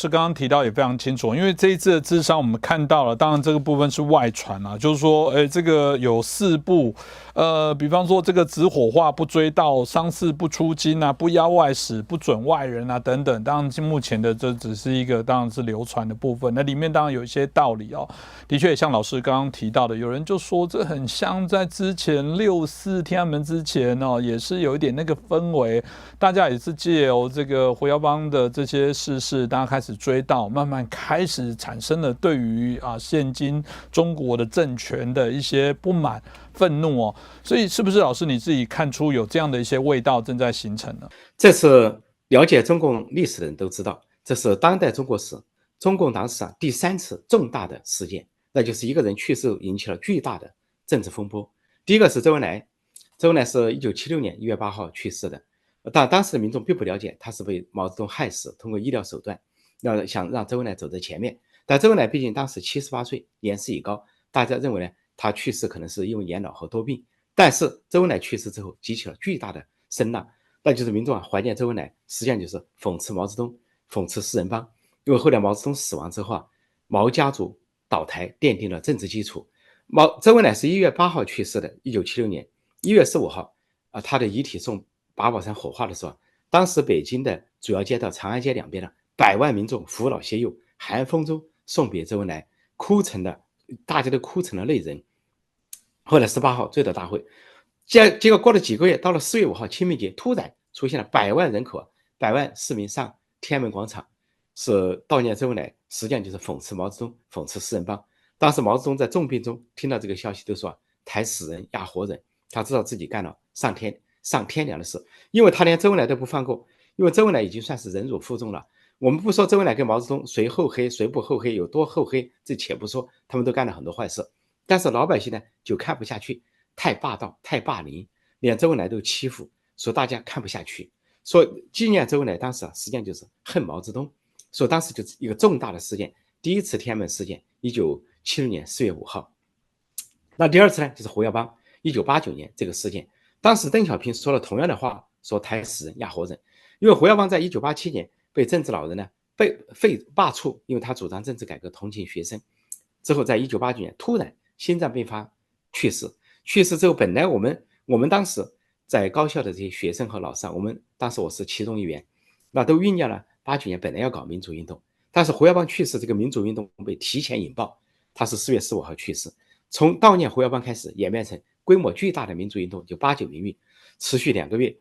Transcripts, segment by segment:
是刚刚提到也非常清楚，因为这一次的智商我们看到了，当然这个部分是外传啊，就是说，哎，这个有四部，呃，比方说这个只火化不追悼，丧事不出京啊，不邀外使，不准外人啊等等。当然，目前的这只是一个当然是流传的部分，那里面当然有一些道理哦。的确，像老师刚刚提到的，有人就说这很像在之前六四天安门之前哦，也是有一点那个氛围，大家也是借由这个胡耀邦的这些事事，大家开始。追悼，慢慢开始产生了对于啊现今中国的政权的一些不满、愤怒哦，所以是不是老师你自己看出有这样的一些味道正在形成呢？这是了解中共历史的人都知道，这是当代中国史中共党史上第三次重大的事件，那就是一个人去世引起了巨大的政治风波。第一个是周恩来，周恩来是一九七六年一月八号去世的，但当时的民众并不了解他是被毛泽东害死，通过医疗手段。要想让周恩来走在前面，但周恩来毕竟当时七十八岁，年事已高，大家认为呢，他去世可能是因为年老和多病。但是周恩来去世之后，激起了巨大的声浪，那就是民众啊怀念周恩来，实际上就是讽刺毛泽东，讽刺四人帮。因为后来毛泽东死亡之后啊，毛家族倒台，奠定了政治基础。毛周恩来是一月八号去世的，一九七六年一月十五号，啊，他的遗体送八宝山火化的时候，当时北京的主要街道长安街两边呢。百万民众扶老携幼，寒风中送别周恩来，哭成了，大家都哭成了泪人。后来十八号追悼大会，结结果过了几个月，到了四月五号清明节，突然出现了百万人口，百万市民上天安门广场，是悼念周恩来，实际上就是讽刺毛泽东，讽刺四人帮。当时毛泽东在重病中听到这个消息，都说抬死人压活人，他知道自己干了上天上天良的事，因为他连周恩来都不放过，因为周恩来已经算是忍辱负重了。我们不说周恩来跟毛泽东谁厚黑谁不厚黑，有多厚黑，这且不说，他们都干了很多坏事。但是老百姓呢就看不下去，太霸道，太霸凌，连周恩来都欺负，说大家看不下去，说纪念周恩来当时啊，实际上就是恨毛泽东，说当时就是一个重大的事件，第一次天安门事件，一九七六年四月五号。那第二次呢，就是胡耀邦，一九八九年这个事件，当时邓小平说了同样的话，说抬死人压活人，因为胡耀邦在一九八七年。被政治老人呢被废罢黜，因为他主张政治改革，同情学生。之后，在一九八九年突然心脏病发去世。去世之后，本来我们我们当时在高校的这些学生和老师，我们当时我是其中一员，那都酝酿了八九年本来要搞民主运动，但是胡耀邦去世，这个民主运动被提前引爆。他是四月十五号去世，从悼念胡耀邦开始，演变成规模巨大的民主运动，就八九民运，持续两个月。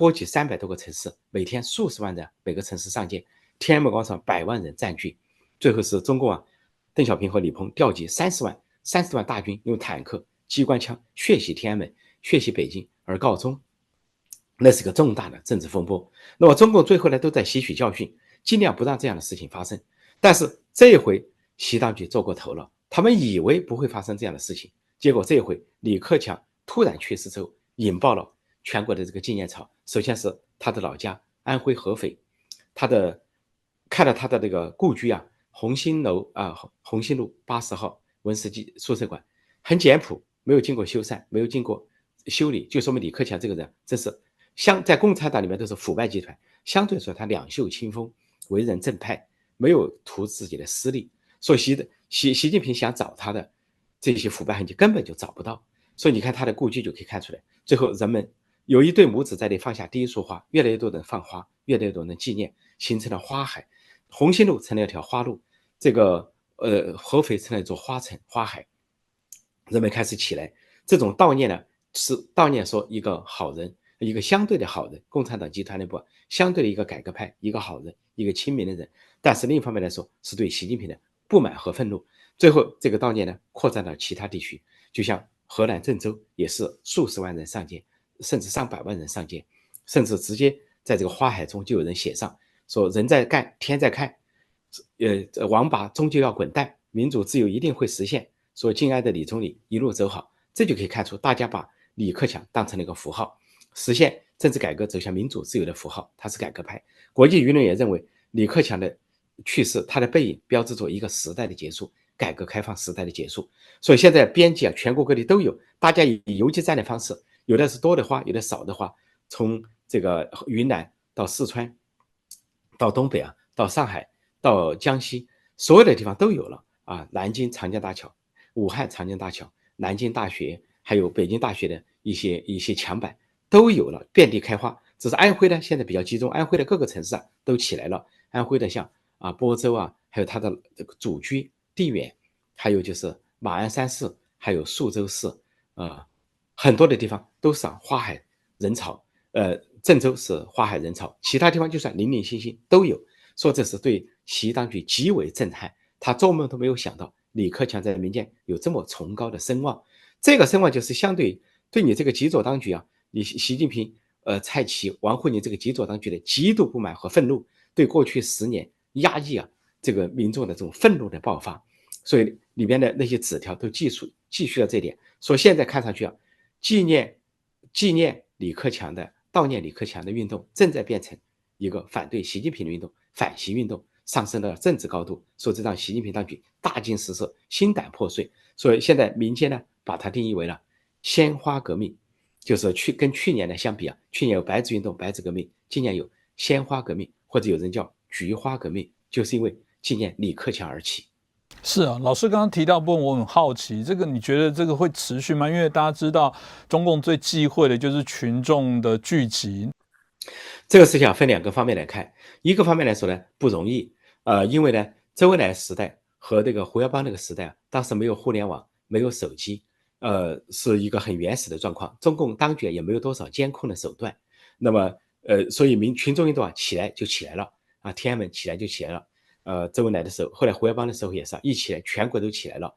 波及三百多个城市，每天数十万人每个城市上街，天安门广场百万人占据。最后是中共啊，邓小平和李鹏调集三十万三十万大军，用坦克、机关枪血洗天安门、血洗北京而告终。那是个重大的政治风波。那么中共最后呢，都在吸取教训，尽量不让这样的事情发生。但是这一回，习当局做过头了，他们以为不会发生这样的事情，结果这一回李克强突然去世之后，引爆了。全国的这个纪念草，首先是他的老家安徽合肥，他的看到他的这个故居啊，红星楼啊，红星路八十号文史记宿舍馆，很简朴，没有经过修缮，没有经过修理，就说明李克强这个人，这是相在共产党里面都是腐败集团，相对说他两袖清风，为人正派，没有图自己的私利，所以习的习习近平想找他的这些腐败痕迹根本就找不到，所以你看他的故居就可以看出来，最后人们。有一对母子在那放下第一束花，越来越多的人放花，越来越多人纪念，形成了花海。红星路成了一条花路，这个呃合肥成了一座花城花海。人们开始起来，这种悼念呢，是悼念说一个好人，一个相对的好人，共产党集团内部相对的一个改革派，一个好人，一个亲民的人。但是另一方面来说，是对习近平的不满和愤怒。最后这个悼念呢，扩展到其他地区，就像河南郑州也是数十万人上街。甚至上百万人上街，甚至直接在这个花海中就有人写上说：“人在干，天在看，呃，王八终究要滚蛋，民主自由一定会实现。”说：“敬爱的李总理，一路走好。”这就可以看出，大家把李克强当成了一个符号，实现政治改革、走向民主自由的符号。他是改革派，国际舆论也认为李克强的去世，他的背影标志着一个时代的结束，改革开放时代的结束。所以现在编辑啊，全国各地都有，大家以游击战的方式。有的是多的花，有的少的花。从这个云南到四川，到东北啊，到上海，到江西，所有的地方都有了啊。南京长江大桥、武汉长江大桥、南京大学，还有北京大学的一些一些墙板都有了，遍地开花。只是安徽呢，现在比较集中，安徽的各个城市啊都起来了。安徽的像啊亳州啊，还有它的这个祖居地远，还有就是马鞍山市，还有宿州市，啊，很多的地方都是花海人潮。呃，郑州是花海人潮，其他地方就算零零星星都有。说这是对习当局极为震撼，他做梦都没有想到李克强在民间有这么崇高的声望。这个声望就是相对对你这个极左当局啊，你习近平、呃蔡奇、王沪宁这个极左当局的极度不满和愤怒，对过去十年压抑啊这个民众的这种愤怒的爆发，所以里边的那些纸条都记述记叙了这点。说现在看上去啊，纪念纪念李克强的悼念李克强的运动正在变成一个反对习近平的运动。反习运动上升到了政治高度，说这让习近平当局大惊失色、心胆破碎。所以现在民间呢，把它定义为了鲜花革命，就是去跟去年呢相比啊，去年有白纸运动、白纸革命，今年有鲜花革命，或者有人叫菊花革命，就是因为纪念李克强而起。是啊，老师刚刚提到部分，我很好奇，这个你觉得这个会持续吗？因为大家知道，中共最忌讳的就是群众的聚集。这个事情分两个方面来看，一个方面来说呢不容易，呃，因为呢周恩来时代和这个胡耀邦那个时代啊，当时没有互联网，没有手机，呃，是一个很原始的状况，中共当局也没有多少监控的手段，那么呃，所以民群众运动啊起来就起来了。啊，天安门起来就起来了，呃，周恩来的时候，后来胡耀邦的时候也是一起来，全国都起来了，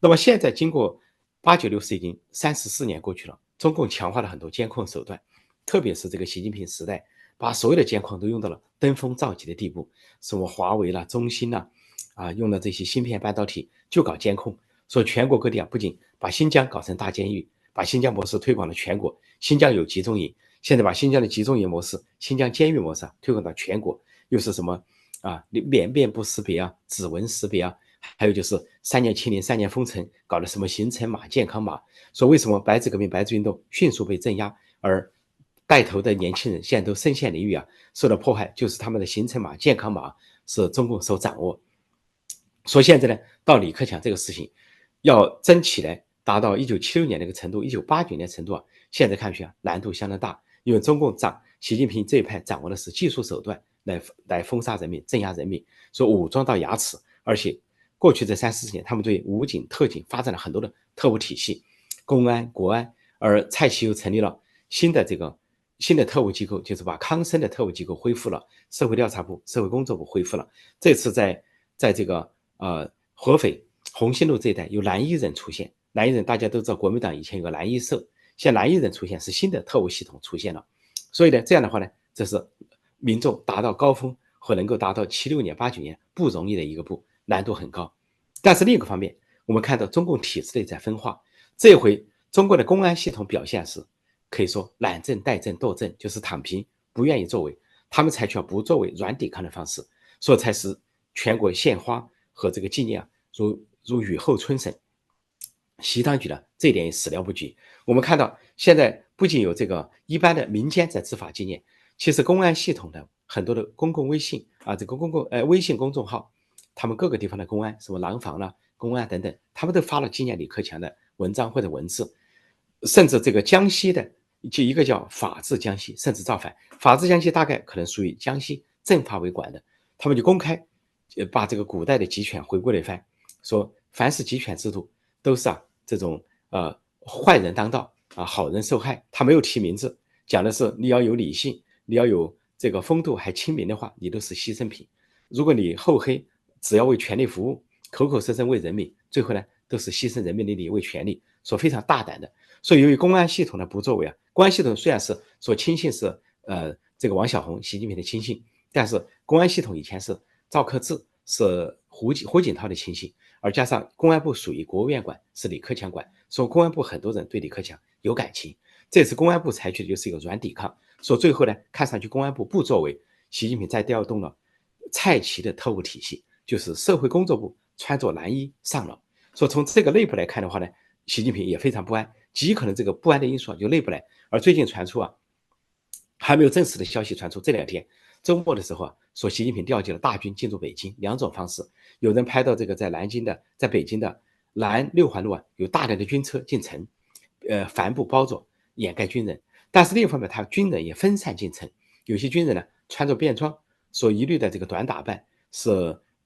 那么现在经过八九六四已经三十四年过去了，中共强化了很多监控手段，特别是这个习近平时代。把所有的监控都用到了登峰造极的地步，什么华为啦、中兴啦，啊，用的这些芯片半导体就搞监控，说全国各地啊，不仅把新疆搞成大监狱，把新疆模式推广了全国，新疆有集中营，现在把新疆的集中营模式、新疆监狱模式啊推广到全国，又是什么啊，脸面部识别啊、指纹识别啊，还有就是三年清零、三年封城，搞的什么行程码、健康码，说为什么白纸革命、白纸运动迅速被镇压，而带头的年轻人现在都身陷囹圄啊，受到迫害，就是他们的行程码、健康码是中共所掌握。说现在呢，到李克强这个事情要争起来，达到一九七六年那个程度、一九八九年程度啊，现在看去啊，难度相当大，因为中共掌习近平这一派掌握的是技术手段来来封杀人民、镇压人民，说武装到牙齿，而且过去这三四十年，他们对武警、特警发展了很多的特务体系，公安、国安，而蔡奇又成立了新的这个。新的特务机构就是把康生的特务机构恢复了，社会调查部、社会工作部恢复了。这次在在这个呃合肥红星路这一带有蓝衣人出现，蓝衣人大家都知道，国民党以前有个蓝衣社，现在蓝衣人出现是新的特务系统出现了。所以呢，这样的话呢，这是民众达到高峰和能够达到七六年、八九年不容易的一个步，难度很高。但是另一个方面，我们看到中共体制内在分化，这回中国的公安系统表现是。可以说懒政、怠政、惰政就是躺平，不愿意作为。他们采取了不作为、软抵抗的方式，所以才使全国献花和这个纪念啊，如如雨后春笋。习当局呢，这一点也始料不及。我们看到现在不仅有这个一般的民间在执法纪念，其实公安系统的很多的公共微信啊，这个公共呃微信公众号，他们各个地方的公安，什么廊坊啦、公安等等，他们都发了纪念李克强的文章或者文字，甚至这个江西的。就一个叫法治江西，甚至造反。法治江西大概可能属于江西政法委管的，他们就公开，呃，把这个古代的集权回顾了一番，说凡是集权制度都是啊这种呃坏人当道啊，好人受害。他没有提名字，讲的是你要有理性，你要有这个风度还亲民的话，你都是牺牲品。如果你厚黑，只要为权力服务，口口声声为人民，最后呢都是牺牲人民的利益为权力，说非常大胆的。所以由于公安系统的不作为啊。公安系统虽然是说亲信是呃这个王小红、习近平的亲信，但是公安系统以前是赵克志、是胡锦胡锦涛的亲信，而加上公安部属于国务院管，是李克强管，所以公安部很多人对李克强有感情。这次公安部采取的就是一个软抵抗，说最后呢，看上去公安部不作为，习近平再调动了蔡奇的特务体系，就是社会工作部穿着蓝衣上了。说从这个内部来看的话呢，习近平也非常不安。极可能这个不安的因素啊就内部来，而最近传出啊，还没有正式的消息传出。这两天周末的时候啊，说习近平调集了大军进入北京，两种方式。有人拍到这个在南京的，在北京的南六环路啊，有大量的军车进城，呃，帆布包着掩盖军人。但是另一方面，他军人也分散进城，有些军人呢穿着便装，所一律的这个短打扮，是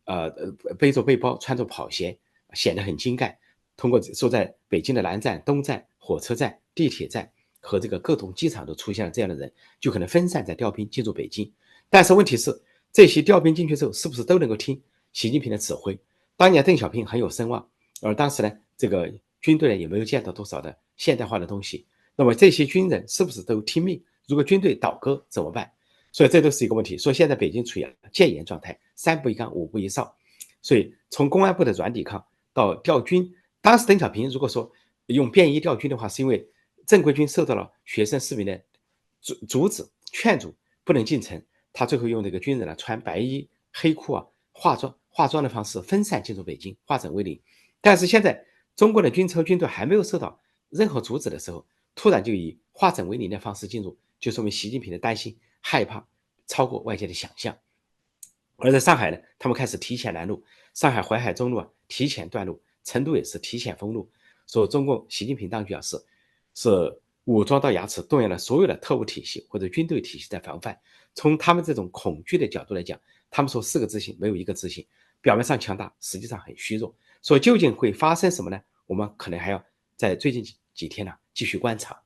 呃呃背着背包，穿着跑鞋，显得很精干。通过说在北京的南站、东站、火车站、地铁站和这个各种机场都出现了这样的人，就可能分散在调兵进入北京。但是问题是，这些调兵进去之后，是不是都能够听习近平的指挥？当年邓小平很有声望，而当时呢，这个军队呢也没有见到多少的现代化的东西。那么这些军人是不是都听命？如果军队倒戈怎么办？所以这都是一个问题。所以现在北京处于戒严状态，三不一纲，五不一哨。所以从公安部的软抵抗到调军，当时邓小平如果说用便衣调军的话，是因为正规军受到了学生市民的阻阻止、劝阻，不能进城。他最后用这个军人呢，穿白衣黑裤啊，化妆化妆的方式分散进入北京，化整为零。但是现在中国的军车军队还没有受到任何阻止的时候，突然就以化整为零的方式进入，就说明习近平的担心、害怕超过外界的想象。而在上海呢，他们开始提前拦路，上海淮海中路啊提前断路，成都也是提前封路。说中共习近平当局啊是是。武装到牙齿，动员了所有的特务体系或者军队体系在防范。从他们这种恐惧的角度来讲，他们说四个自信没有一个自信，表面上强大，实际上很虚弱。所以究竟会发生什么呢？我们可能还要在最近几几天呢继续观察。